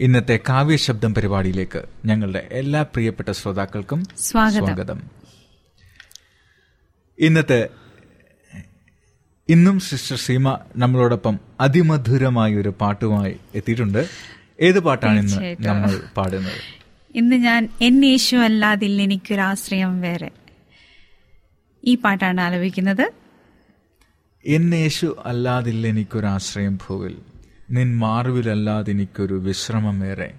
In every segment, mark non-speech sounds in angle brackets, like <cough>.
ഇന്നത്തെ കാവ്യശബ്ദം പരിപാടിയിലേക്ക് ഞങ്ങളുടെ എല്ലാ പ്രിയപ്പെട്ട ശ്രോതാക്കൾക്കും സ്വാഗതം. ഇന്നത്തെ ഇന്നും സിസ്റ്റർ സീമ നമ്മളോടൊപ്പം അതിമധുരമായ ഒരു പാട്ടുമായി എത്തിയിട്ടുണ്ട്. ഏത് പാട്ടാണ് ഇന്ന് നമ്മൾ പാടുന്നത്? ഇന്ന് ഞാൻ എൻ യേശു അല്ലാതിൽ എനിക്കൊരാശ്രയം വേറെ. ഈ പാട്ടാണ് ആലപിക്കുന്നത്. എന്നേശു അല്ലാതില്ല എനിക്കൊരാശ്രയം ഭൂവിൽ. നിൻ മാറിവിലല്ലാതെ എനിക്കൊരു വിശ്രമമേറെ.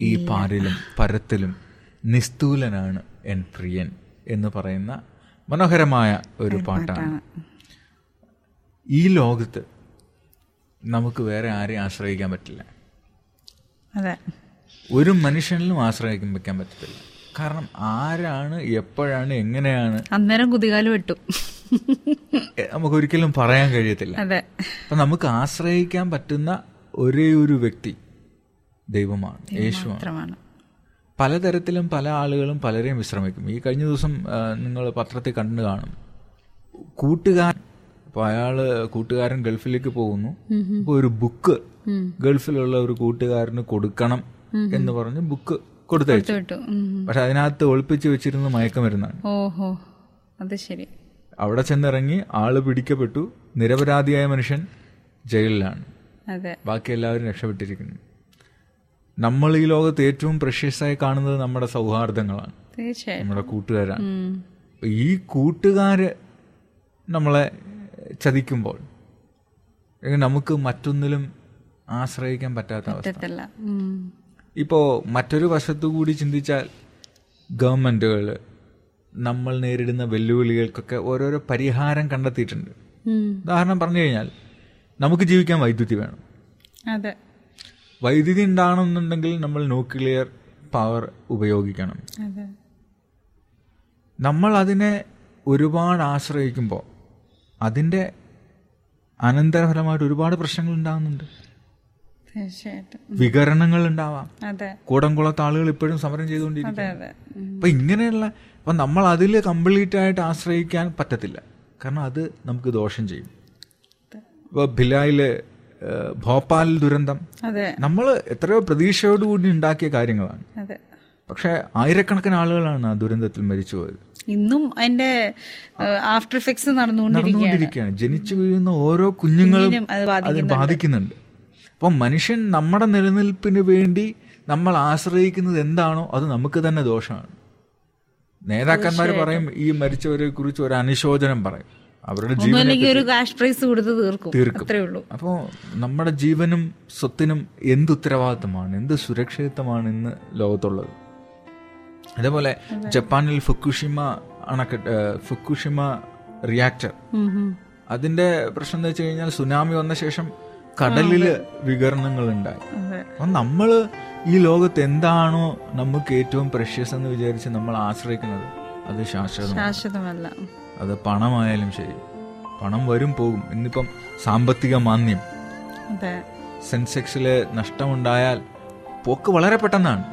ഈ പാരിലും പരത്തിലും നിസ്തൂലനാണ് എൻ പ്രിയൻ എന്ന് പറയുന്ന മനോഹരമായ ഒരു പാട്ടാണ്. ഈ ലോകത്ത് നമുക്ക് വേറെ ആരെയും ആശ്രയിക്കാൻ പറ്റില്ല. അതെ. ഒരു മനുഷ്യനിലും ആശ്രയിക്കാൻ വെക്കാൻ പറ്റത്തില്ല. കാരണം ആരാണ് എപ്പോഴാണ് എങ്ങനെയാണ്? അന്നേരം കുതികാൽ വെട്ടു. നമുക്ക് ഒരിക്കലും പറയാൻ കഴിയത്തില്ല. അതെ. അപ്പൊ നമുക്ക് ആശ്രയിക്കാൻ പറ്റുന്ന ഒരേ ഒരു വ്യക്തി ദൈവമാണ് യേശുവാണ്. പലതരത്തിലും പല ആളുകളും പലരെയും വിശ്രമിക്കും. ഈ കഴിഞ്ഞ ദിവസം നിങ്ങൾ പത്രത്തിൽ കണ്ടു കാണും. കൂട്ടുകാരൻ അപ്പൊ അയാൾ കൂട്ടുകാരൻ ഗൾഫിലേക്ക് പോകുന്നു. അപ്പൊ ഒരു ബുക്ക് ഗൾഫിലുള്ള ഒരു കൂട്ടുകാരന് കൊടുക്കണം എന്ന് പറഞ്ഞ് ബുക്ക് കൊടുത്തയച്ചു. പക്ഷെ അതിനകത്ത് ഒളിപ്പിച്ച് വെച്ചിരുന്ന മയക്കമരുന്നാണ്. ഓഹോ അത് ശരി. അവിടെ ചെന്നിറങ്ങി ആൾ പിടിക്കപ്പെട്ടു. നിരപരാധിയായ മനുഷ്യൻ ജയിലിലാണ്. ബാക്കി എല്ലാവരും രക്ഷപ്പെട്ടിരിക്കുന്നു. നമ്മൾ ഈ ലോകത്ത് ഏറ്റവും പ്രഷ്യസായി കാണുന്നത് നമ്മുടെ സൗഹാർദ്ദങ്ങളാണ്. നമ്മുടെ കൂട്ടുകാരാണ്. ഈ കൂട്ടുകാര് നമ്മളെ ചതിക്കുമ്പോൾ നമുക്ക് മറ്റൊന്നിലും ആശ്രയിക്കാൻ പറ്റാത്ത അവസ്ഥ. ഇപ്പോ ഇപ്പോൾ മറ്റൊരു വശത്തു കൂടി ചിന്തിച്ചാൽ ഗവൺമെന്റുകൾ നമ്മൾ നേരിടുന്ന വെല്ലുവിളികൾക്കൊക്കെ ഓരോരോ പരിഹാരം കണ്ടെത്തിയിട്ടുണ്ട്. ഉദാഹരണം പറഞ്ഞു കഴിഞ്ഞാൽ നമുക്ക് ജീവിക്കാൻ വൈദ്യുതി വേണം. അതെ. വൈദ്യുതി ഉണ്ടാകണമെന്നുണ്ടെങ്കിൽ നമ്മൾ ന്യൂക്ലിയർ പവർ ഉപയോഗിക്കണം. നമ്മൾ അതിനെ ഒരുപാട് ആശ്രയിക്കുമ്പോൾ അതിന്റെ അനന്തരഫലമായിട്ട് ഒരുപാട് പ്രശ്നങ്ങൾ ഉണ്ടാകുന്നുണ്ട്. വികരണങ്ങൾ ഉണ്ടാവാം. കൂടംകുളത്ത് ആളുകൾ ഇപ്പോഴും സമരം ചെയ്തുകൊണ്ടിരിക്കും അപ്പൊ ഇങ്ങനെയുള്ള അപ്പൊ നമ്മൾ അതിൽ കംപ്ലീറ്റ് ആയിട്ട് ആശ്രയിക്കാൻ പറ്റത്തില്ല. കാരണം അത് നമുക്ക് ദോഷം ചെയ്യും. ഇപ്പോൾ ഭിലായിൽ ഭോപ്പാൽ ദുരന്തം. നമ്മൾ എത്രയോ പ്രതീക്ഷയോടുകൂടി ഉണ്ടാക്കിയ കാര്യങ്ങളാണ്. പക്ഷെ ആയിരക്കണക്കിന് ആളുകളാണ് ആ ദുരന്തത്തിൽ മരിച്ചു പോയത്. ഇന്നും അതിന്റെ ആഫ്റ്റർ ഇഫക്ട്സ് നടന്നുകൊണ്ടിരിക്കുകയാണ്. ജനിച്ചു വീഴുന്ന ഓരോ കുഞ്ഞുങ്ങളും അതിനെ അത് അത് ബാധിക്കുന്നുണ്ട്. ബാധിക്കുന്നുണ്ട്. അപ്പം മനുഷ്യൻ നമ്മുടെ നിലനിൽപ്പിന് വേണ്ടി നമ്മൾ ആശ്രയിക്കുന്നത് എന്താണോ അത് നമുക്ക് തന്നെ ദോഷമാണ്. നേതാക്കന്മാർ പറയും ഈ മരിച്ചവരെ കുറിച്ച് ഒരു അനുശോചനം പറയും. അവരുടെ ജീവനെ ഒരു കാഷ് പ്രൈസ് കൊടുത്ത് തീർക്കും. തീർക്കും. ഉള്ളൂ. അപ്പോൾ നമ്മുടെ ജീവനും സ്വത്തിനും എന്ത് ഉത്തരവാദിത്തമാണ്? എന്ത് സുരക്ഷിതത്വമാണ് ഇന്ന് ലോകത്തുള്ളത്? അതേപോലെ ജപ്പാനിൽ ഫുക്കുഷിമ അണക്കെട്ട് ഫുക്കുഷിമ റിയാക്ടർ. അതിന്റെ പ്രശ്നം എന്ന് വെച്ച് കഴിഞ്ഞാൽ സുനാമി വന്ന ശേഷം കടലിൽ വികരണങ്ങൾ ഉണ്ടായി അപ്പൊ നമ്മൾ ഈ ലോകത്ത് എന്താണോ നമുക്ക് ഏറ്റവും പ്രഷ്യസ് എന്ന് വിചാരിച്ച് നമ്മൾ ആശ്രയിക്കുന്നത്? അത് ശാശ്വതമല്ല. അത് പണമായാലും ശരി. പണം വരും പോകും. ഇന്നിപ്പം സാമ്പത്തിക മാന്യം സെൻസെക്സിൽ നഷ്ടമുണ്ടായാൽ പോക്ക് വളരെ പെട്ടെന്നാണ്.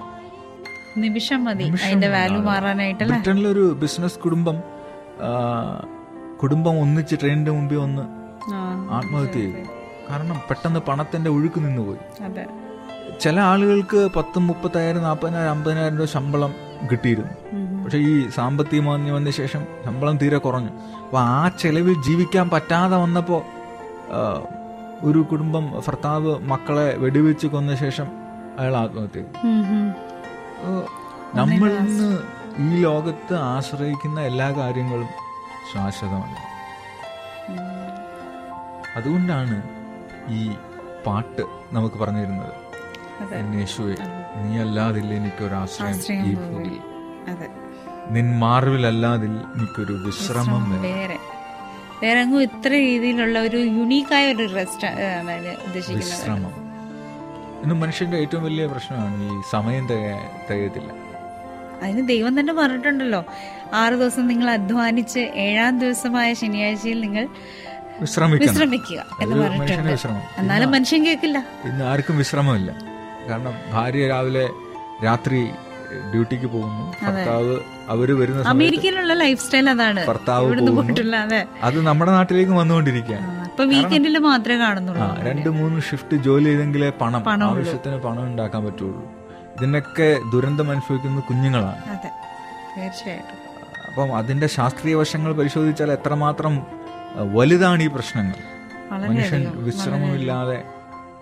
നിമിഷം മതി. അതിന്റെ വാല്യൂ മാറാനായിട്ട് ബ്രിട്ടനിലൊരു ബിസിനസ് കുടുംബം കുടുംബം ഒന്നിച്ച് ട്രെയിനിന്റെ മുമ്പിൽ ഒന്ന് ആത്മഹത്യ ചെയ്തു. കാരണം പെട്ടെന്ന് പണത്തിന്റെ ഒഴുക്ക് നിന്നുപോയി. ചില ആളുകൾക്ക് പത്തും മുപ്പത്തായിരം നാൽപ്പതിനായിരം അമ്പതിനായിരം രൂപ ശമ്പളം കിട്ടിയിരുന്നു. പക്ഷെ ഈ സാമ്പത്തിക മാന്യം വന്ന ശേഷം ശമ്പളം തീരെ കുറഞ്ഞു. അപ്പോൾ ആ ചെലവിൽ ജീവിക്കാൻ പറ്റാതെ വന്നപ്പോൾ ഒരു കുടുംബം ഭർത്താവ് മക്കളെ വെടിവെച്ച് കൊന്ന ശേഷം അയാൾ ആത്മഹത്യ നമ്മൾ ഇന്ന് ഈ ലോകത്ത് ആശ്രയിക്കുന്ന എല്ലാ കാര്യങ്ങളും ശാശ്വതമല്ല. അതുകൊണ്ടാണ് ഈ പാട്ട് നമുക്ക് പറഞ്ഞു തരുന്നത് അതെ. യേശുവേ നീ അല്ലാതില്ല എനിക്കൊരാശ്രയം ഈ ഭൂമിയിൽ. നിൻ മാർവിലല്ലാതിൽ എനിക്കൊരു വിശ്രമം വേറെ വേറെ. അങ്ങ് ഇത്ര രീതിയിലുള്ള ഒരു യുണീക്കായ ഒരു റെസ്റ്റ് വിശ്രമം. ഇന്ന് മനുഷ്യന്റെ ഏറ്റവും വലിയ പ്രശ്നമാണ് ഈ സമയം തിക- തികയത്തില്ല അതിന് ദൈവം തന്നെ പറഞ്ഞിട്ടുണ്ടല്ലോ. ആറ് ദിവസം നിങ്ങൾ അധ്വാനിച്ച് ഏഴാം ദിവസമായ ശനിയാഴ്ചയിൽ നിങ്ങൾ വിശ്രമിക്കുക എന്ന് പറഞ്ഞിട്ടുണ്ട്. എന്നാലും മനുഷ്യൻ കേൾക്കില്ല. ഇന്ന് ആർക്കും വിശ്രമമില്ല. കാരണം ഭാര്യ രാവിലെ രാത്രി ഡ്യൂട്ടിക്ക് പോകുന്നു. ഭർത്താവ് അവർ വരുന്ന അമേരിക്കയിലുള്ള ലൈഫ് സ്റ്റൈൽ അതാണ്. ഭർത്താവ് അതെ. നമ്മുടെ നാട്ടിലേക്ക് വന്നുകൊണ്ടിരിക്കുകയാണ്. വീക്കെൻഡിൽ മാത്രമേ കാണുന്നുള്ളൂ. രണ്ട് മൂന്ന് ഷിഫ്റ്റ് ജോലി ചെയ്തെങ്കിലേ പണം. ആവശ്യത്തിന് പണം ഉണ്ടാക്കാൻ പറ്റുള്ളൂ. ഇതിനൊക്കെ ദുരന്തം അനുഭവിക്കുന്ന കുഞ്ഞുങ്ങളാണ്. തീർച്ചയായിട്ടും. അപ്പം അതിന്റെ ശാസ്ത്രീയ വശങ്ങൾ പരിശോധിച്ചാൽ എത്രമാത്രം വലുതാണ് ഈ പ്രശ്നങ്ങൾ. മനുഷ്യൻ വിശ്രമമില്ലാതെ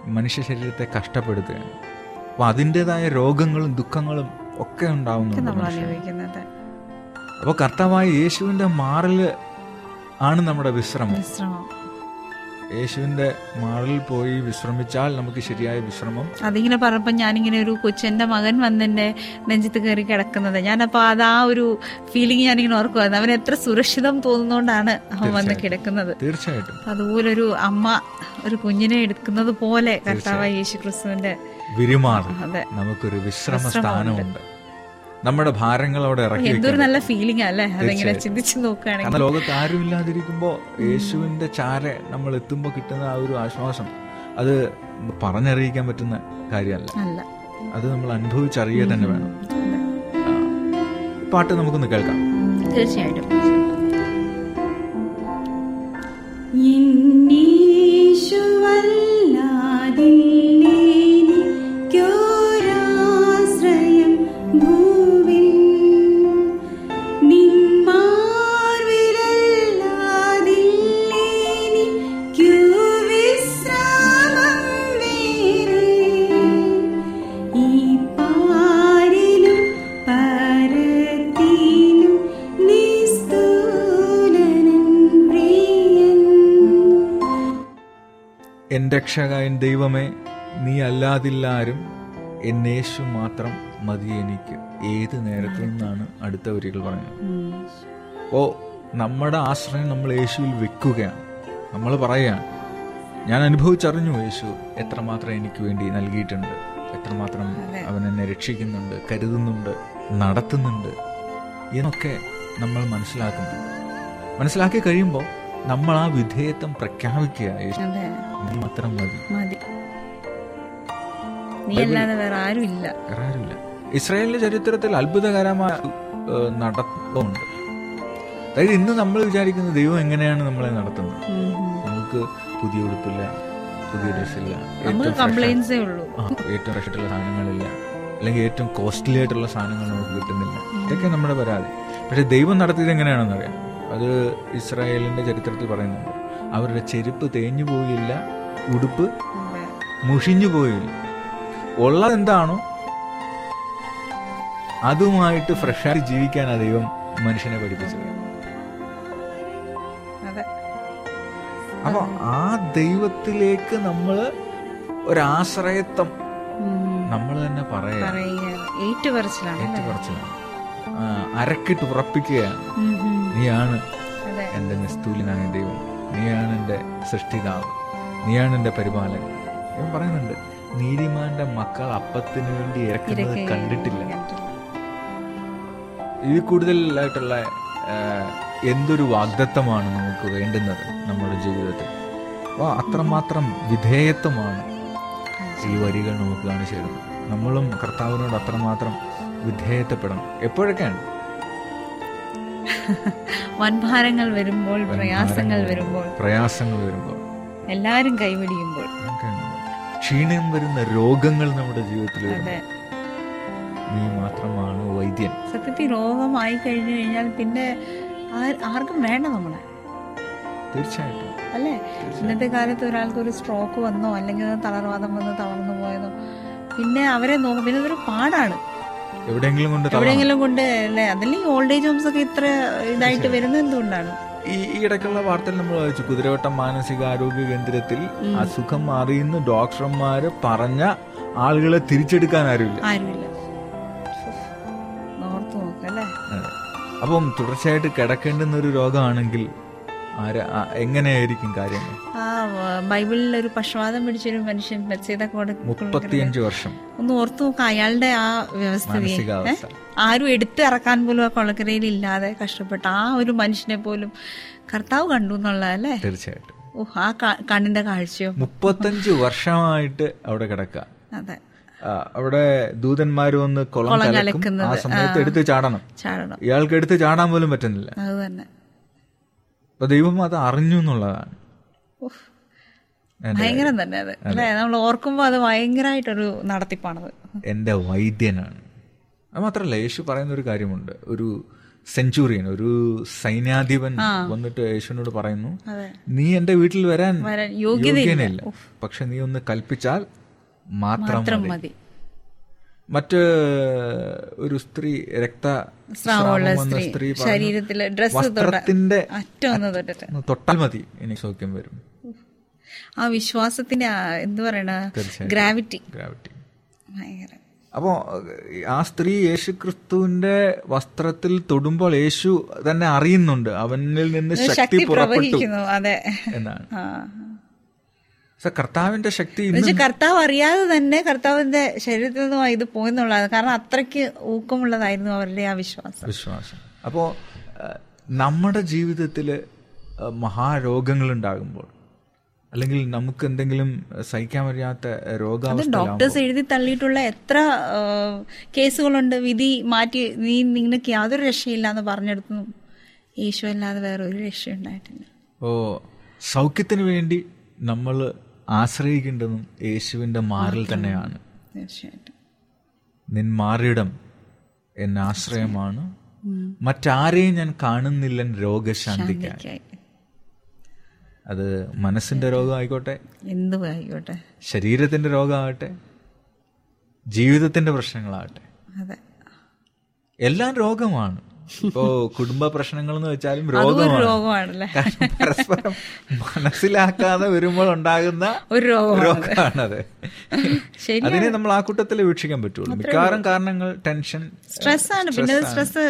മനുഷ്യ ശരീരത്തെ കഷ്ടപ്പെടുത്തുകയാണ്. അപ്പൊ അതിന്റെതായ രോഗങ്ങളും ദുഃഖങ്ങളും ഒക്കെ ഉണ്ടാവുന്നുണ്ട് നമ്മൾ മനുഷ്യന്. അനുഭവിക്കുന്നത്. അപ്പൊ കർത്താവായ യേശുവിന്റെ മാറിൽ ആണ് നമ്മുടെ വിശ്രമം. വിശ്രമം. യേശുവിന്റെ മാറിൽ പോയി വിശ്രമിച്ചാൽ നമുക്ക് ശരിയായ വിശ്രമം. അതിങ്ങനെ പറഞ്ഞപ്പോ ഞാനിങ്ങനെ ഒരു കൊച്ചെന്റെ മകൻ വന്നെന്റെ നെഞ്ചത്ത് കയറി കിടക്കുന്നത്. ഞാനപ്പോ അത് ആ ഒരു ഫീലിംഗ് ഞാനിങ്ങനെ ഓർക്കുമായിരുന്നു അവൻ എത്ര സുരക്ഷിതം തോന്നുന്നോണ്ടാണ് അവൻ വന്ന് കിടക്കുന്നത്. തീർച്ചയായിട്ടും. അതുപോലെ ഒരു അമ്മ ഒരു കുഞ്ഞിനെ എടുക്കുന്നത് പോലെ കർത്താവായ യേശു ക്രിസ്തുവിന്റെ വിരിമാറി. നമുക്കൊരു വിശ്രമ സ്ഥാനമുണ്ട്. നമ്മുടെ ഭാരങ്ങൾ അവിടെ ഇറക്കി എന്തൊരു നല്ല ഫീലിംഗ് അല്ലേ? അതിങ്ങനെ ചിന്തിച്ചു നോക്കുകയാണെങ്കിൽ. ലോകത്ത് ആരും ഇല്ലാതിരിക്കുമ്പോ യേശുവിന്റെ ചാര നമ്മൾ എത്തുമ്പോൾ കിട്ടുന്ന ആ ഒരു ആശ്വാസം അത് പറഞ്ഞറിയിക്കാൻ പറ്റുന്ന കാര്യമല്ല. അല്ല. അത് നമ്മൾ അനുഭവിച്ചറിയുക തന്നെ വേണം. പാട്ട് നമുക്കൊന്ന് കേൾക്കാം. തീർച്ചയായിട്ടും. രക്ഷകൻ ദൈവമേ നീ അല്ലാതില്ലാരും എന്നേശു മാത്രം മതി എനിക്ക്. ഏത് നേരത്തു നിന്നാണ് അടുത്ത വരികൾ പറയുന്നത്? ഓ നമ്മുടെ ആശ്രയം നമ്മൾ യേശുവിൽ വെക്കുകയാണ്. നമ്മൾ പറയുകയാണ് ഞാൻ അനുഭവിച്ചറിഞ്ഞു യേശു എത്രമാത്രം എനിക്ക് വേണ്ടി നൽകിയിട്ടുണ്ട്. എത്രമാത്രം അവൻ എന്നെ രക്ഷിക്കുന്നുണ്ട് കരുതുന്നുണ്ട് നടത്തുന്നുണ്ട് എന്നൊക്കെ നമ്മൾ മനസ്സിലാക്കുന്നുണ്ട് മനസ്സിലാക്കി കഴിയുമ്പോൾ നമ്മൾ ആ വിധേയത്വം പ്രഖ്യാപിക്കുകയാണ് നീ മാത്രം മതി. ഇസ്രായേലിന്റെ ചരിത്രത്തിൽ അത്ഭുതകരമായ നടത്തമുണ്ട്. അതായത് ഇന്ന് നമ്മൾ വിചാരിക്കുന്ന ദൈവം എങ്ങനെയാണ് നമ്മളെ നടത്തുന്നത്? നമുക്ക് പുതിയ ഉടുപ്പില്ല പുതിയ ഡ്രസ്സില്ല ഏറ്റവും ഫ്രഷായിട്ടുള്ള സാധനങ്ങളില്ല. അല്ലെങ്കിൽ ഏറ്റവും കോസ്റ്റ്ലി ആയിട്ടുള്ള സാധനങ്ങൾ നമുക്ക് കിട്ടുന്നില്ല. ഇതൊക്കെ നമ്മുടെ പരാതി. പക്ഷെ ദൈവം നടത്തിയത് എങ്ങനെയാണെന്ന് അറിയാം അത് ഇസ്രായേലിന്റെ ചരിത്രത്തിൽ പറയുന്നുണ്ട്. അവരുടെ ചെരുപ്പ് തേഞ്ഞു പോയില്ല ഉടുപ്പ്. മുഷിഞ്ഞു പോയില്ല. ഉള്ളതെന്താണോ അതുമായിട്ട് ഫ്രഷായി ജീവിക്കാനാണ് ദൈവം മനുഷ്യനെ പഠിപ്പിച്ചത്. അതെ. അപ്പൊ ആ ദൈവത്തിലേക്ക് നമ്മൾ ഒരാശ്രയത്വം. നമ്മൾ തന്നെ പറയാ ഏറ്റുപറച്ചിലാണ് അരക്കിട്ട് ഉറപ്പിക്കുകയാണ്. നീയാണ് എന്റെ നിസ്തൂലിനായ ദൈവം. നീയാണ് എന്റെ സൃഷ്ടിതാവ്. നീയാണ് എന്റെ പരിപാലകൻ. ഇവൻ പറയുന്നുണ്ട് നീതിമാന്റെ മക്കൾ അപ്പത്തിന് വേണ്ടി ഇറക്കുന്നത് കണ്ടിട്ടില്ല. ഇത് കൂടുതലായിട്ടുള്ള എന്തൊരു വാഗ്ദത്തമാണ് നമുക്ക് വേണ്ടുന്നത് നമ്മുടെ ജീവിതത്തിൽ? അപ്പോൾ അത്രമാത്രം വിധേയത്വമാണ് ഈ വരികൾ നമുക്ക് കാണിച്ചു തരുന്നത്. നമ്മളും കർത്താവിനോട് അത്രമാത്രം വിധേയത്വപ്പെടണം. എപ്പോഴൊക്കെയാണ്? <laughs> വൻഭാരങ്ങൾ വരുമ്പോൾ പ്രയാസങ്ങൾ വരുമ്പോൾ പ്രയാസങ്ങൾ വരുമ്പോൾ. എല്ലാരും കൈവടിയുമ്പോൾ. ക്ഷീണം വരുന്ന രോഗങ്ങൾ നമ്മുടെ ജീവിതത്തിൽ നീ മാത്രമാണ് വൈദ്യൻ. സത്യത്തിൽ രോഗമായി കഴിഞ്ഞു കഴിഞ്ഞാൽ പിന്നെ ആർക്കും വേണ്ട നമ്മളെ. തീർച്ചയായിട്ടും. അല്ലേ? ഇന്നത്തെ കാലത്ത് ഒരാൾക്ക് ഒരു സ്ട്രോക്ക് വന്നോ അല്ലെങ്കിൽ തളർവാദം വന്ന് തളർന്നു പോയതോ പിന്നെ അവരെ നോക്കും. പിന്നെ അതൊരു പാടാണ്. എവിടെയെങ്കിലും കൊണ്ട്. എവിടെയെങ്കിലും കൊണ്ട് അല്ലേ അതല്ലെങ്കിൽ ഓൾഡ് ഏജ് ഹോംസ് ഒക്കെ ഇത്ര ഇതായിട്ട് വരുന്നത് എന്തുകൊണ്ടാണ് ഈ ഇടയ്ക്കുള്ള വാർത്തയിൽ നമ്മൾ വായിച്ചു കുതിരവട്ടം മാനസികാരോഗ്യ കേന്ദ്രത്തിൽ അസുഖം മാറിയെന്ന് ഡോക്ടർമാര് പറഞ്ഞ ആളുകളെ തിരിച്ചെടുക്കാൻ ആരുമില്ല ആരുമില്ല അപ്പം തുടർച്ചയായിട്ട് കിടക്കേണ്ടുന്ന ഒരു രോഗമാണെങ്കിൽ എങ്ങനെയായിരിക്കും കാര്യങ്ങൾ ബൈബിളിൽ ഒരു പക്ഷവാതം പിടിച്ചൊരു മനുഷ്യൻ മുപ്പത്തിയഞ്ചു വർഷം. ഒന്ന് ഓർത്തു നോക്കാം അയാളുടെ ആ വ്യവസ്ഥയെ ആരും എടുത്ത് ഇറക്കാൻ പോലും ആ കൊളക്കരയിൽ ഇല്ലാതെ കഷ്ടപ്പെട്ട ആ ഒരു മനുഷ്യനെ പോലും കർത്താവ് കണ്ടു എന്നുള്ളതല്ലേ? തീർച്ചയായിട്ടും. ഓ ആ കണ്ണിന്റെ കാഴ്ചയോ? മുപ്പത്തഞ്ച് വർഷമായിട്ട് അവിടെ കിടക്ക. അതെ. അവിടെ ദൂതന്മാര് വന്ന് കൊളം കലക്കും. ആ സമയത്ത് എടുത്ത് ചാടണം. ചാടണം. ഇയാൾക്ക് എടുത്ത് ചാടാൻ പോലും പറ്റുന്നില്ല. അത് തന്നെ. അപ്പൊ ദൈവം അത് അറിഞ്ഞു എന്നുള്ളതാണ്. ഭയങ്കരം തന്നെ അത്. അല്ലേ? നമ്മൾ ഓർക്കുമ്പോ അത് ഭയങ്കരമായിട്ടൊരു നടത്തിപ്പാണത്. എന്റെ വൈദ്യനാണ്. അത് മാത്രല്ല യേശു പറയുന്ന ഒരു കാര്യമുണ്ട്. ഒരു സെഞ്ചുറിയൻ ഒരു സൈന്യാധിപൻ വന്നിട്ട് യേശുവിനോട് പറയുന്നു നീ എന്റെ വീട്ടിൽ വരാൻ യോഗ്യതയില്ല. പക്ഷെ നീ ഒന്ന് കൽപ്പിച്ചാൽ മാത്രം മാത്രം മതി. മതി. മറ്റ് ഒരു സ്ത്രീ രക്ത സ്രാവമുള്ള സ്ത്രീ ശരീരത്തിലെ വസ്ത്രത്തിന്റെ തൊട്ടാൽ മതി ഇനി സൗഖ്യം വരും. ആ വിശ്വാസത്തിന്റെ എന്ത് പറയണ ഗ്രാവിറ്റി ഗ്രാവിറ്റി അപ്പോ ആ സ്ത്രീ യേശു ക്രിസ്തുവിന്റെ വസ്ത്രത്തിൽ തൊടുമ്പോൾ യേശു തന്നെ അറിയുന്നുണ്ട് അവനിൽ നിന്ന് ശക്തി പുറപ്പെട്ടു പ്രവഹിക്കുന്നു അതെ. എന്നാണ്. കർത്താവിന്റെ ശക്തി കർത്താവ് അറിയാതെ തന്നെ കർത്താവിന്റെ ശരീരത്തിൽ നിന്നും ഇത് പോയെന്നുള്ളതാണ്. കാരണം അത്രയ്ക്ക് ഊക്കമുള്ളതായിരുന്നു അവരുടെ ആ വിശ്വാസം. വിശ്വാസം. അപ്പോ നമ്മുടെ ജീവിതത്തിൽ അഹ്, മഹാരോഗങ്ങൾ ഉണ്ടാകുമ്പോൾ അല്ലെങ്കിൽ നമുക്ക് എന്തെങ്കിലും സഹിക്കാൻ വയ്യാത്ത അത് രോഗാവസ്ഥ ഡോക്ടേഴ്സ് എഴുതി തള്ളിയിട്ടുള്ള എത്ര കേസുകളുണ്ട് വിധി മാറ്റി നീ നിനക്ക് യാതൊരു രക്ഷയില്ല എന്ന് പറഞ്ഞെടുത്തു. യേശു അല്ലാതെ വേറെ ഒരു രക്ഷയുണ്ടായിട്ടില്ല. ഓ സൗഖ്യത്തിന് വേണ്ടി നമ്മൾ ആശ്രയിക്കേണ്ടതും യേശുവിന്റെ മാറിൽ തന്നെയാണ്. തീർച്ചയായിട്ടും. നിൻ മാറിയിടം എന്ന ആശ്രയമാണ്. മറ്റാരെയും ഞാൻ കാണുന്നില്ല രോഗശാന്തിക്കായി. അത് മനസ്സിന്റെ രോഗമായിക്കോട്ടെ. എന്തും ആയിക്കോട്ടെ ശരീരത്തിന്റെ രോഗമാകട്ടെ. ജീവിതത്തിന്റെ പ്രശ്നങ്ങളാകട്ടെ. അതെ. എല്ലാം രോഗമാണ്. ഇപ്പോ കുടുംബ പ്രശ്നങ്ങൾ എന്ന് വെച്ചാലും രോഗമാണ്. പരസ്പരം മനസ്സിലാക്കാതെ വരുമ്പോൾ ഉണ്ടാകുന്ന ഒരു രോഗമാണ് അത്. അതിനെ നമ്മൾ ആ കൂട്ടത്തിൽ വീക്ഷിക്കാൻ പറ്റുള്ളൂ. മിക്കവാറും കാരണങ്ങൾ ടെൻഷൻ സ്ട്രെസ് ആണ്. പിന്നെ സ്ട്രെസ്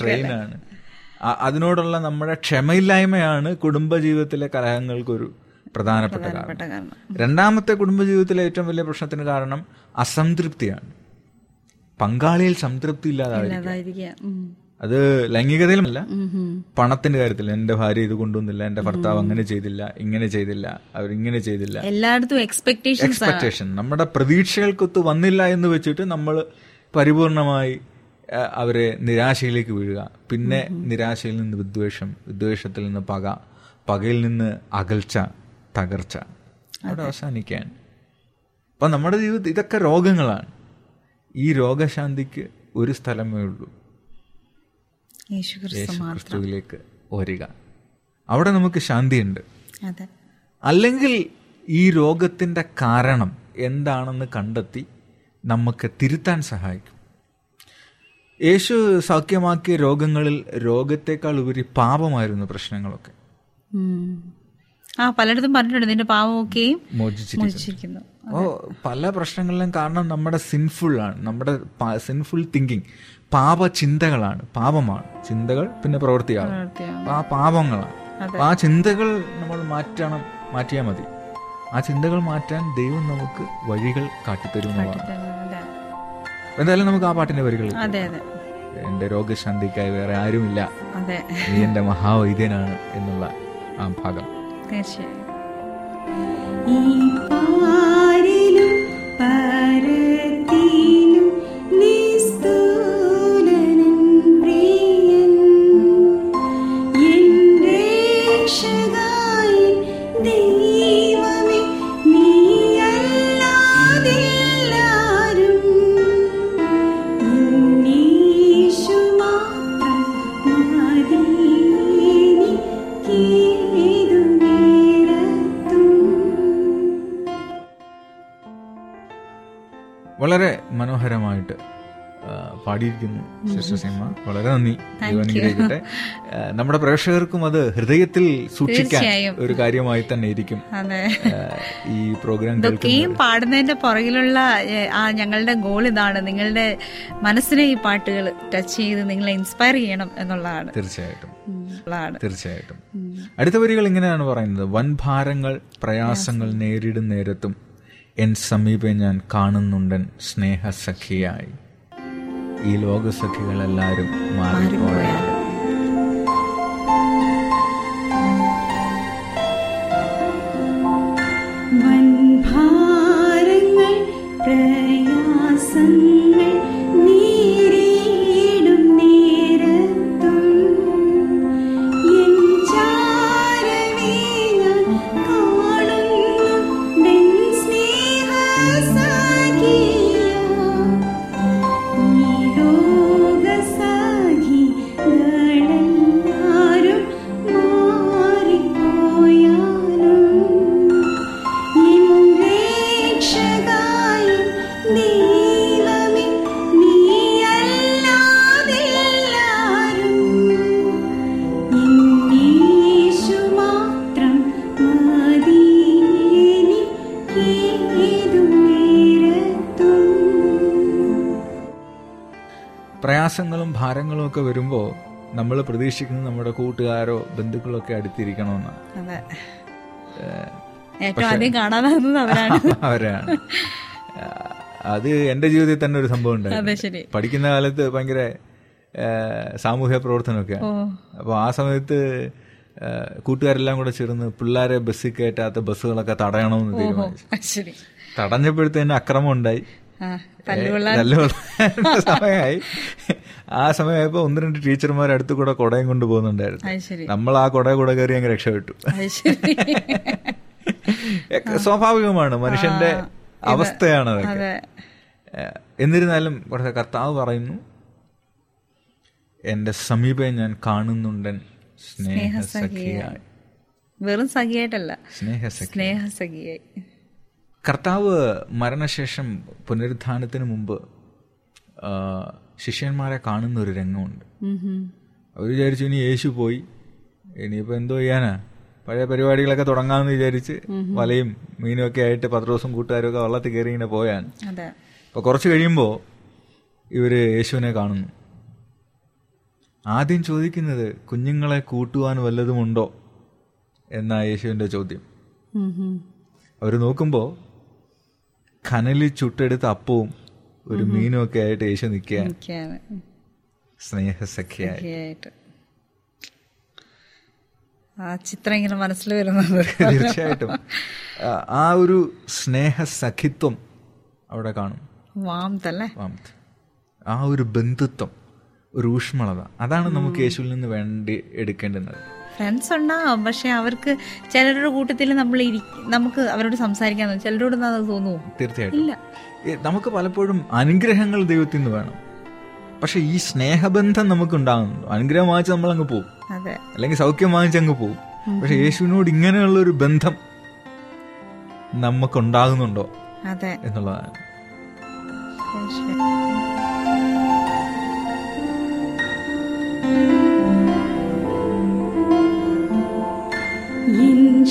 ട്രെയിനാണ് അതിനോടുള്ള നമ്മുടെ ക്ഷമയില്ലായ്മയാണ് കുടുംബ ജീവിതത്തിലെ കലഹങ്ങൾക്കൊരു പ്രധാനപ്പെട്ട കാരണം. രണ്ടാമത്തെ കുടുംബജീവിതത്തിലെ ഏറ്റവും വലിയ പ്രശ്നത്തിന് കാരണം അസംതൃപ്തിയാണ്. പങ്കാളിയിൽ സംതൃപ്തി ഇല്ലാതായിരിക്കും അതായിരിക്കുക ഉം. അത് ലൈംഗികതയിലുമല്ല. പണത്തിന്റെ കാര്യത്തിൽ എന്റെ ഭാര്യ ഇത് കൊണ്ടുവന്നില്ല എന്റെ ഭർത്താവ് അങ്ങനെ ചെയ്തില്ല ഇങ്ങനെ ചെയ്തില്ല അവരിങ്ങനെ ചെയ്തില്ല. എല്ലായിടത്തും എക്സ്പെക്ടേഷൻ എക്സ്പെക്ടേഷൻ നമ്മുടെ പ്രതീക്ഷകൾക്കൊത്ത് വന്നില്ല എന്ന് വെച്ചിട്ട് നമ്മൾ പരിപൂർണമായി അവരെ നിരാശയിലേക്ക് വീഴുക. പിന്നെ നിരാശയിൽ നിന്ന് വിദ്വേഷം വിദ്വേഷത്തിൽ നിന്ന് പക പകയിൽ നിന്ന് അകൽച്ച തകർച്ച. അവിടെ അവസാനിക്കാൻ. അപ്പം നമ്മുടെ ജീവിതത്തിൽ ഇതൊക്കെ രോഗങ്ങളാണ്. ഈ രോഗശാന്തിക്ക് ഒരു സ്ഥലമേ ഉള്ളൂ. യേശു ക്രിസ്തു യേശു മാത്രം. ക്രിസ്തുവിലേക്ക് വരിക. അവിടെ നമുക്ക് ശാന്തിയുണ്ട്. അല്ലെങ്കിൽ ഈ രോഗത്തിന്റെ കാരണം എന്താണെന്ന് കണ്ടെത്തി നമുക്ക് തിരുത്താൻ സഹായിക്കും. യേശു സൗഖ്യമാക്കിയ രോഗങ്ങളിൽ രോഗത്തെക്കാൾ ഉപരി പാപമായിരുന്നു പ്രശ്നങ്ങളൊക്കെ. ആ പലയിടത്തും പറഞ്ഞിട്ടുണ്ട്. നിന്റെ പാവമൊക്കെയും മോചിച്ചിരിക്കുന്നു. മോചിച്ചിരിക്കുന്നു. ഓ പല പ്രശ്നങ്ങളിലും കാരണം നമ്മുടെ സിൻഫുൾ ആണ്. നമ്മുടെ സിൻഫുൾ തിങ്കിങ് പാപചിന്തകളാണ് പാപമാണ്. ചിന്തകൾ പിന്നെ പ്രവൃത്തിയാണ്. ആ പാപങ്ങളാണ്. അപ്പൊ ആ ചിന്തകൾ നമ്മൾ മാറ്റണം മാറ്റിയാൽ മതി. ആ ചിന്തകൾ മാറ്റാൻ ദൈവം നമുക്ക് വഴികൾ കാട്ടിത്തരുന്നതാണ് അതെ. എന്തായാലും നമുക്ക് ആ പാട്ടിന്റെ വരികൾ അതെ അതെ. എന്റെ രോഗശാന്തിക്കായി വേറെ ആരുമില്ല. അതെ. നീ എന്റെ മഹാവൈദ്യനാണ് എന്നുള്ള ആ ഭാഗം. തീർച്ചയായും. വളരെ നന്ദി. അനുഗ്രഹിക്കട്ടെ. നമ്മുടെ പ്രേക്ഷകർക്കും അത് ഹൃദയത്തിൽ സൂക്ഷിക്കാൻ ഒരു കാര്യമായി തന്നെ ഇരിക്കും. ഈ പ്രോഗ്രാം ഇതൊക്കെയും പാടുന്നതിന്റെ പുറകിലുള്ള ആ ഞങ്ങളുടെ ഗോൾ ഇതാണ്. നിങ്ങളുടെ മനസ്സിനെ ഈ പാട്ടുകൾ ടച്ച് ചെയ്ത് നിങ്ങളെ ഇൻസ്പയർ ചെയ്യണം എന്നുള്ളതാണ്. തീർച്ചയായിട്ടും. തീർച്ചയായിട്ടും. അടുത്ത വരികൾ ഇങ്ങനെയാണ് പറയുന്നത്. വൻഭാരങ്ങൾ പ്രയാസങ്ങൾ. നേരിടും നേരത്തും. എൻ സമീപം ഞാൻ കാണുന്നുണ്ടൻ സ്നേഹസഖിയായി. ഈ ലോകസഖികളെല്ലാവരും മാറിപ്പോയാൽ ഭാരങ്ങളും ഒക്കെ വരുമ്പോൾ നമ്മൾ പ്രതീക്ഷിക്കുന്നത് നമ്മുടെ കൂട്ടുകാരോ ബന്ധുക്കളോ ഒക്കെ അടുത്തിരിക്കണമെന്നാണ് അതെ ഏറ്റവും ആദ്യം കാണാതാകുന്നത് അവരാണ്. <laughs> അവരാണ്. അത് എന്റെ ജീവിതത്തിൽ തന്നെ ഒരു സംഭവം ഉണ്ടായി പഠിക്കുന്ന കാലത്ത് ഭയങ്കര സാമൂഹ്യ പ്രവർത്തനമൊക്കെ. അപ്പൊ അപ്പോൾ ആ സമയത്ത് കൂട്ടുകാരെല്ലാം കൂടെ ചേർന്ന് പിള്ളേരെ ബസ്സിൽ കയറ്റാത്ത ബസ്സുകളൊക്കെ തടയണമെന്ന് തീരുമാനിച്ചു. തടഞ്ഞപ്പോഴത്തേന് അക്രമം ഉണ്ടായി. സമയമായി. ആ സമയമായപ്പോ ഒന്ന് രണ്ട് ടീച്ചർമാർ അടുത്ത് കൂടെ കുടയും കൊണ്ട് പോകുന്നുണ്ടായിരുന്നു. നമ്മൾ ആ കുട കൂടെ കയറി അങ്ങ് രക്ഷപ്പെട്ടു. സ്വാഭാവികമാണ്. മനുഷ്യന്റെ അവസ്ഥയാണ് അതൊക്കെ. എന്നിരുന്നാലും കുറച്ച് കർത്താവ് പറയുന്നു എന്റെ സമീപം ഞാൻ കാണുന്നുണ്ടൻ സ്നേഹസഖിയായി. വെറും സഖിയായിട്ടല്ല. സ്നേഹസഖി സ്നേഹസഖിയായി. കർത്താവ് മരണശേഷം പുനരുദ്ധാനത്തിന് മുമ്പ് ശിഷ്യന്മാരെ കാണുന്ന ഒരു രംഗമുണ്ട്. ഉം. അവർ വിചാരിച്ചു ഇനി യേശു പോയി ഇനിയിപ്പോൾ എന്തോ ചെയ്യാനാ? പഴയ പരിപാടികളൊക്കെ തുടങ്ങാമെന്ന് വിചാരിച്ച് വലയും മീനും ഒക്കെ ആയിട്ട് പത്ത് ദിവസം കൂട്ടുകാരും ഒക്കെ വള്ളത്തിൽ കയറി ഇങ്ങനെ പോയാണ്. അപ്പോൾ കുറച്ച് കഴിയുമ്പോൾ ഇവർ യേശുവിനെ കാണുന്നു. ആദ്യം ചോദിക്കുന്നത് കുഞ്ഞുങ്ങളെ കൂട്ടുവാൻ വല്ലതുമുണ്ടോ എന്നാ യേശുവിന്റെ ചോദ്യം. അവർ ഉം. അവർ നോക്കുമ്പോൾ കനലിൽ ചുട്ടെടുത്ത അപ്പവും ഒരു മീനും ഒക്കെ ആയിട്ട് യേശു നിൽക്കുകയാണ്. സ്നേഹസഖ്യായിട്ട്. ആ ചിത്രം ഇങ്ങനെ മനസ്സിൽ വരുന്നത്. തീർച്ചയായിട്ടും. ആ- ഒരു സ്നേഹസഖിത്വം അവിടെ കാണും. വാമത്തല്ലേ വാമത്ത്. ആ ഒരു ബന്ധുത്വം ഒരു ഊഷ്മളത അതാണ് നമുക്ക് യേശുവിൽ നിന്ന് വേണ്ടി എടുക്കേണ്ടുന്നത്. ഫ്രണ്ട്സ് ഉണ്ടാവും പക്ഷെ അവർക്ക് ചിലരുടെ കൂട്ടത്തിൽ നമ്മൾ നമുക്ക് അവരോട് സംസാരിക്കാൻ ചിലരോട് തോന്നുമോ തീർച്ചയായിട്ടും. ഇല്ല. നമുക്ക് പലപ്പോഴും അനുഗ്രഹങ്ങൾ ദൈവത്തിൽ നിന്ന് വേണം. പക്ഷെ ഈ സ്നേഹബന്ധം നമുക്ക് ഉണ്ടാകുന്നുണ്ടോ അനുഗ്രഹം വാങ്ങിച്ച് നമ്മൾ അങ്ങ് പോകും അല്ലെങ്കിൽ സൗഖ്യം വാങ്ങിച്ച് അങ്ങ് പോകും. പക്ഷെ യേശുവിനോട് ഇങ്ങനെയുള്ള ഒരു ബന്ധം നമുക്കുണ്ടാകുന്നുണ്ടോ അതെ. എന്നുള്ളതാണ്.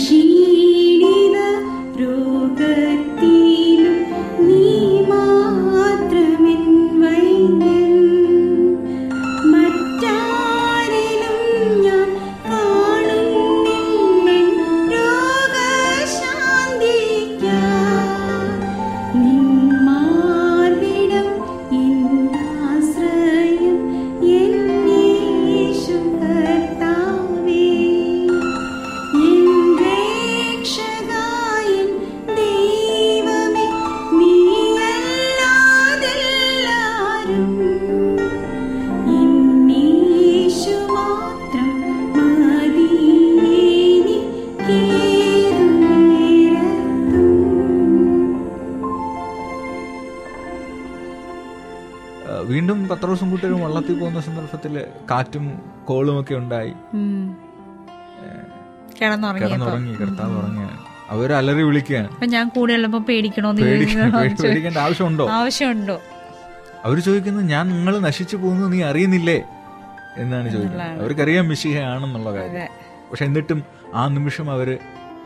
ശരി. സന്ദർഭത്തിൽ കാറ്റും കോളും ഒക്കെ ഉണ്ടായി. കിടന്നുറങ്ങി കർത്താവ് ഉറങ്ങിയാണ് അവർ അലറി വിളിക്കുകയാണ്. ഞാൻ കൂടെ ഉള്ളപ്പോ പേടിക്കണോന്ന്. <laughs> പേടിക്കേണ്ട ആവശ്യമുണ്ടോ? ആവശ്യമുണ്ടോ? അവർ ചോദിക്കുന്നത് ഞാൻ നിങ്ങൾ നശിച്ചു പോകുന്നു നീ അറിയുന്നില്ലേ? എന്നാണ് ചോദിക്കുന്നത്. അവർക്കറിയാം മിശിഹയാണെന്നുള്ള കാര്യം. പക്ഷെ എന്നിട്ടും ആ നിമിഷം അവർ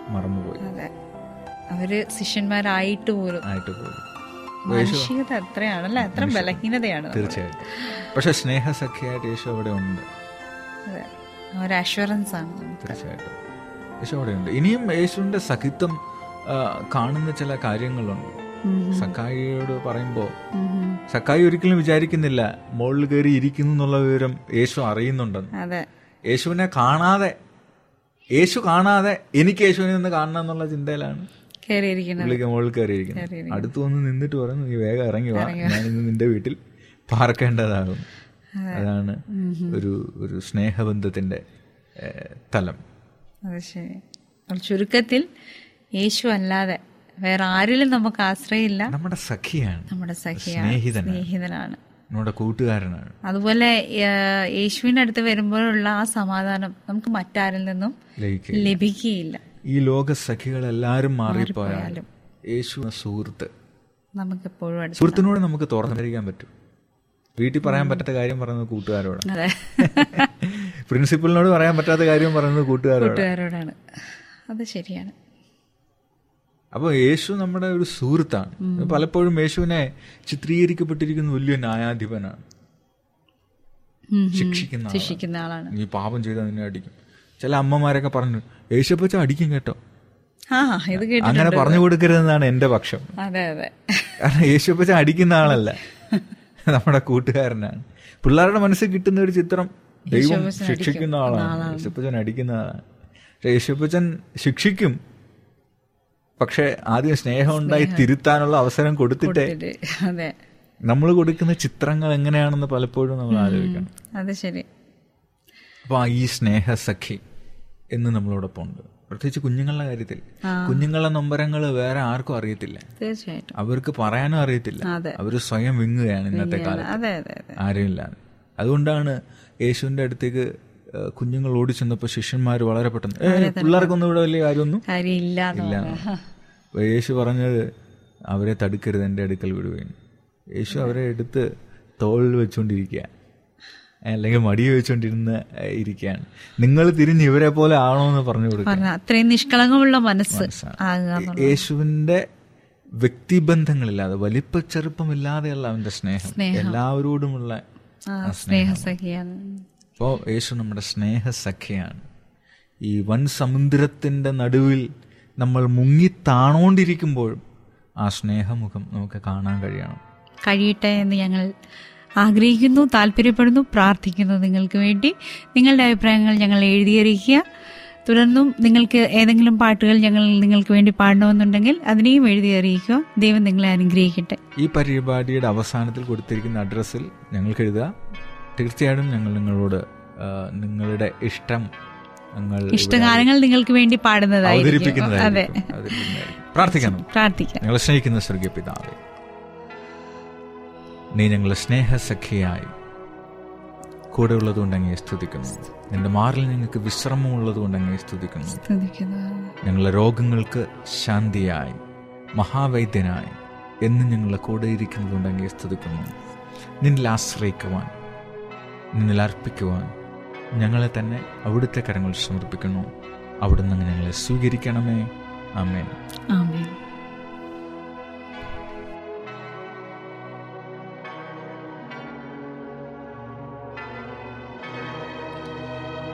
മറന്നുപോയി. അവർ ശിഷ്യന്മാരായിട്ട് പോലും. ആയിട്ട് പോയി. മാനുഷികത എത്രയാണല്ലേ അത്ര ബലഹീനതയാണ്. തീർച്ചയായിട്ടും. പക്ഷെ സ്നേഹസഖ്യമായിട്ട് യേശു അവിടെ ഉണ്ട്. ഒരു അഷുറൻസ് ആണ്. തീർച്ചയായിട്ടും. യേശു അവിടെ ഉണ്ട്. ഇനിയും യേശുവിന്റെ സഖിത്വം കാണുന്ന ചില കാര്യങ്ങളുണ്ട്. സക്കായിയോട് പറയുമ്പോ. സക്കായി ഒരിക്കലും വിചാരിക്കുന്നില്ല മുകളിൽ കയറി ഇരിക്കുന്നു എന്നുള്ള വിവരം യേശു അറിയുന്നുണ്ടെന്ന്. യേശുവിനെ കാണാതെ യേശു കാണാതെ എനിക്ക് യേശുവിനെ ഒന്ന് കാണണം എന്നുള്ള ചിന്തയിലാണ്. പുള്ളിക്ക് മുകളിൽ കയറിയിരിക്കുന്നത്. അടുത്ത് വന്ന് നിന്നിട്ട് പറഞ്ഞു നീ വേഗം ഇറങ്ങി വാ. ഞാൻ ഇന്ന് നിന്റെ വീട്ടിൽ പാർക്കേണ്ടതാകും. അതാണ് ഒരു ഒരു സ്നേഹബന്ധത്തിന്റെ തലം. അത് ശരി. ചുരുക്കത്തിൽ യേശു അല്ലാതെ വേറെ ആരിലും നമുക്ക് ആശ്രയമില്ല. നമ്മുടെ സഖിയാണ്. നമ്മുടെ സഖിയാണ്. സ്നേഹിതനാണ്. നമ്മുടെ കൂട്ടുകാരനാണ്. അതുപോലെ യേശുവിന്റെ അടുത്ത് വരുമ്പോഴുള്ള ആ സമാധാനം നമുക്ക് മറ്റാരിൽ നിന്നും ലഭിക്കുകയില്ല. ഈ ലോക സഖികളെല്ലാരും മാറിപ്പോയാലും യേശു സുഹൃത്ത് നമുക്കെപ്പോഴും സുഹൃത്തിനോട് നമുക്ക് തുറന്നിരിക്കാൻ പറ്റും. വീട്ടിൽ പറയാൻ പറ്റാത്ത കാര്യം പറയുന്നത് കൂട്ടുകാരോട് പ്രിൻസിപ്പലിനോട് പറയാൻ പറ്റാത്ത കാര്യം പറയുന്നത് കൂട്ടുകാരോട് കൂട്ടുകാരോടാണ്. അത് ശരിയാണ്. അപ്പോൾ യേശു നമ്മുടെ ഒരു സുഹൃത്താണ്. പലപ്പോഴും യേശുവിനെ ചിത്രീകരിക്കപ്പെട്ടിരിക്കുന്ന വലിയ ന്യായാധിപനാണ്. ശിക്ഷിക്കുന്ന ആളാണ്. നീ പാപം ചെയ്താൽ നിന്നെ അടിക്കും. ചില അമ്മമാരൊക്കെ പറഞ്ഞു യേശുപ്പച്ച അടിക്കും കേട്ടോ. അങ്ങനെ പറഞ്ഞു കൊടുക്കരുതെന്നാണ് എന്റെ പക്ഷം. കാരണം യേശുപ്പച്ച അടിക്കുന്ന ആളല്ല. നമ്മുടെ കൂട്ടുകാരനാണ്. പിള്ളേരുടെ മനസ്സിൽ കിട്ടുന്ന ഒരു ചിത്രം ദൈവം ശിക്ഷിക്കുന്ന ആളാണ്. യേശുപ്പച്ചൻ അടിക്കുന്ന ആളാണ്. പക്ഷെ യേശുപ്പച്ചൻ ശിക്ഷിക്കും. പക്ഷെ ആദ്യം സ്നേഹം ഉണ്ടായി തിരുത്താനുള്ള അവസരം കൊടുത്തിട്ടേ നമ്മൾ കൊടുക്കുന്ന ചിത്രങ്ങൾ എങ്ങനെയാണെന്ന് പലപ്പോഴും നമ്മൾ ആലോചിക്കണം. അപ്പൊ ഈ സ്നേഹസഖി എന്ന് നമ്മളോടൊപ്പം ഉണ്ട്. പ്രത്യേകിച്ച് കുഞ്ഞുങ്ങളുടെ കാര്യത്തിൽ. കുഞ്ഞുങ്ങളുടെ നൊമ്പരങ്ങൾ വേറെ ആർക്കും അറിയത്തില്ല. തീർച്ചയായിട്ടും. അവർക്ക് പറയാനും അറിയത്തില്ല. അവർ സ്വയം വിങ്ങുകയാണ് ഇന്നത്തെ കാലത്ത്. ആരുമില്ലാതെ അതുകൊണ്ടാണ് യേശുവിന്റെ അടുത്തേക്ക് കുഞ്ഞുങ്ങൾ ഓടി ചെന്നപ്പോൾ ശിഷ്യന്മാർ വളരെ പെട്ടെന്ന് "ഏയ്, പിള്ളേർക്കൊന്നും ഇവിടെ വലിയ കാര്യമൊന്നും ഇല്ല. യേശു പറഞ്ഞത് അവരെ തടുക്കരുത് എന്റെ അടുക്കൽ വിടുകയും യേശു അവരെ എടുത്ത് തോളിൽ വെച്ചുകൊണ്ടിരിക്കുക അല്ലെങ്കിൽ മടി വെച്ചുകൊണ്ടിരുന്ന് ഇരിക്കുകയാണ്. നിങ്ങൾ തിരിഞ്ഞ് ഇവരെ പോലെ ആണോ എന്ന് പറഞ്ഞു കൊടുക്കുക. അത്രയും നിഷ്കളങ്കമുള്ള മനസ്സ്. യേശുവിന്റെ വ്യക്തിബന്ധങ്ങളില്ലാതെ വലിപ്പ ചെറുപ്പമില്ലാതെയുള്ള അവന്റെ സ്നേഹം. എല്ലാവരോടുമുള്ള സ്നേഹസഖിയാണ്. അപ്പോൾ യേശു നമ്മുടെ സ്നേഹസഖ്യയാണ് ഈ വൻ സമുദ്രത്തിന്റെ നടുവിൽ നമ്മൾ മുങ്ങി താണോണ്ടിരിക്കുമ്പോഴും ആ സ്നേഹമുഖം നമുക്ക് കാണാൻ കഴിയണം. കഴിയട്ടെ എന്ന് ഞങ്ങൾ ആഗ്രഹിക്കുന്നു താല്പര്യപ്പെടുന്നു പ്രാർത്ഥിക്കുന്നു നിങ്ങൾക്ക് വേണ്ടി. നിങ്ങളുടെ അഭിപ്രായങ്ങൾ ഞങ്ങൾ എഴുതിയറിയിക്കുക. തുടർന്നും നിങ്ങൾക്ക് ഏതെങ്കിലും പാട്ടുകൾ ഞങ്ങൾ നിങ്ങൾക്ക് വേണ്ടി പാടണമെന്നുണ്ടെങ്കിൽ അതിനെയും എഴുതി അറിയിക്കുക ദൈവം നിങ്ങളെ അനുഗ്രഹിക്കട്ടെ. ഈ പരിപാടിയുടെ അവസാനത്തിൽ കൊടുത്തിരിക്കുന്ന അഡ്രസ്സിൽ ഞങ്ങൾക്ക് എഴുതുക. തീർച്ചയായിട്ടും ഞങ്ങൾ നിങ്ങളോട് നിങ്ങളുടെ ഇഷ്ടം ഞങ്ങൾ ഇഷ്ടഗാനങ്ങൾ നിങ്ങൾക്ക് വേണ്ടി പാടുന്നതായിരിക്കും. പ്രാർത്ഥിക്കണം. പ്രാർത്ഥിക്കാം. ഞങ്ങളെ സ്നേഹിക്കുന്ന സ്വർഗീയ പിതാവേ നീ ഞങ്ങളെ സ്നേഹസഖിയായി. കൂടെ ഉള്ളതുകൊണ്ട് അങ്ങേ സ്തുതിക്കുന്നു. നിന്റെ മാറിൽ ഞങ്ങൾക്ക് വിശ്രമമുള്ളതുകൊണ്ട് അങ്ങേ സ്തുതിക്കുന്നു. സ്തുതിക്കുന്നു. ഞങ്ങളുടെ രോഗങ്ങൾക്ക് ശാന്തിയായി മഹാവൈദ്യനായി എന്ന് ഞങ്ങളെ കൂടെ ഇരിക്കുന്നതുകൊണ്ട് അങ്ങേ സ്തുതിക്കുന്നു. നിന്നിൽ ആശ്രയിക്കുവാൻ നിന്നിൽ അർപ്പിക്കുവാൻ ഞങ്ങളെ തന്നെ അവിടുത്തെ കരങ്ങൾ സമർപ്പിക്കുന്നു. അവിടുന്ന് ഞങ്ങളെ സ്വീകരിക്കണമേ. ആമേൻ. ആമേൻ.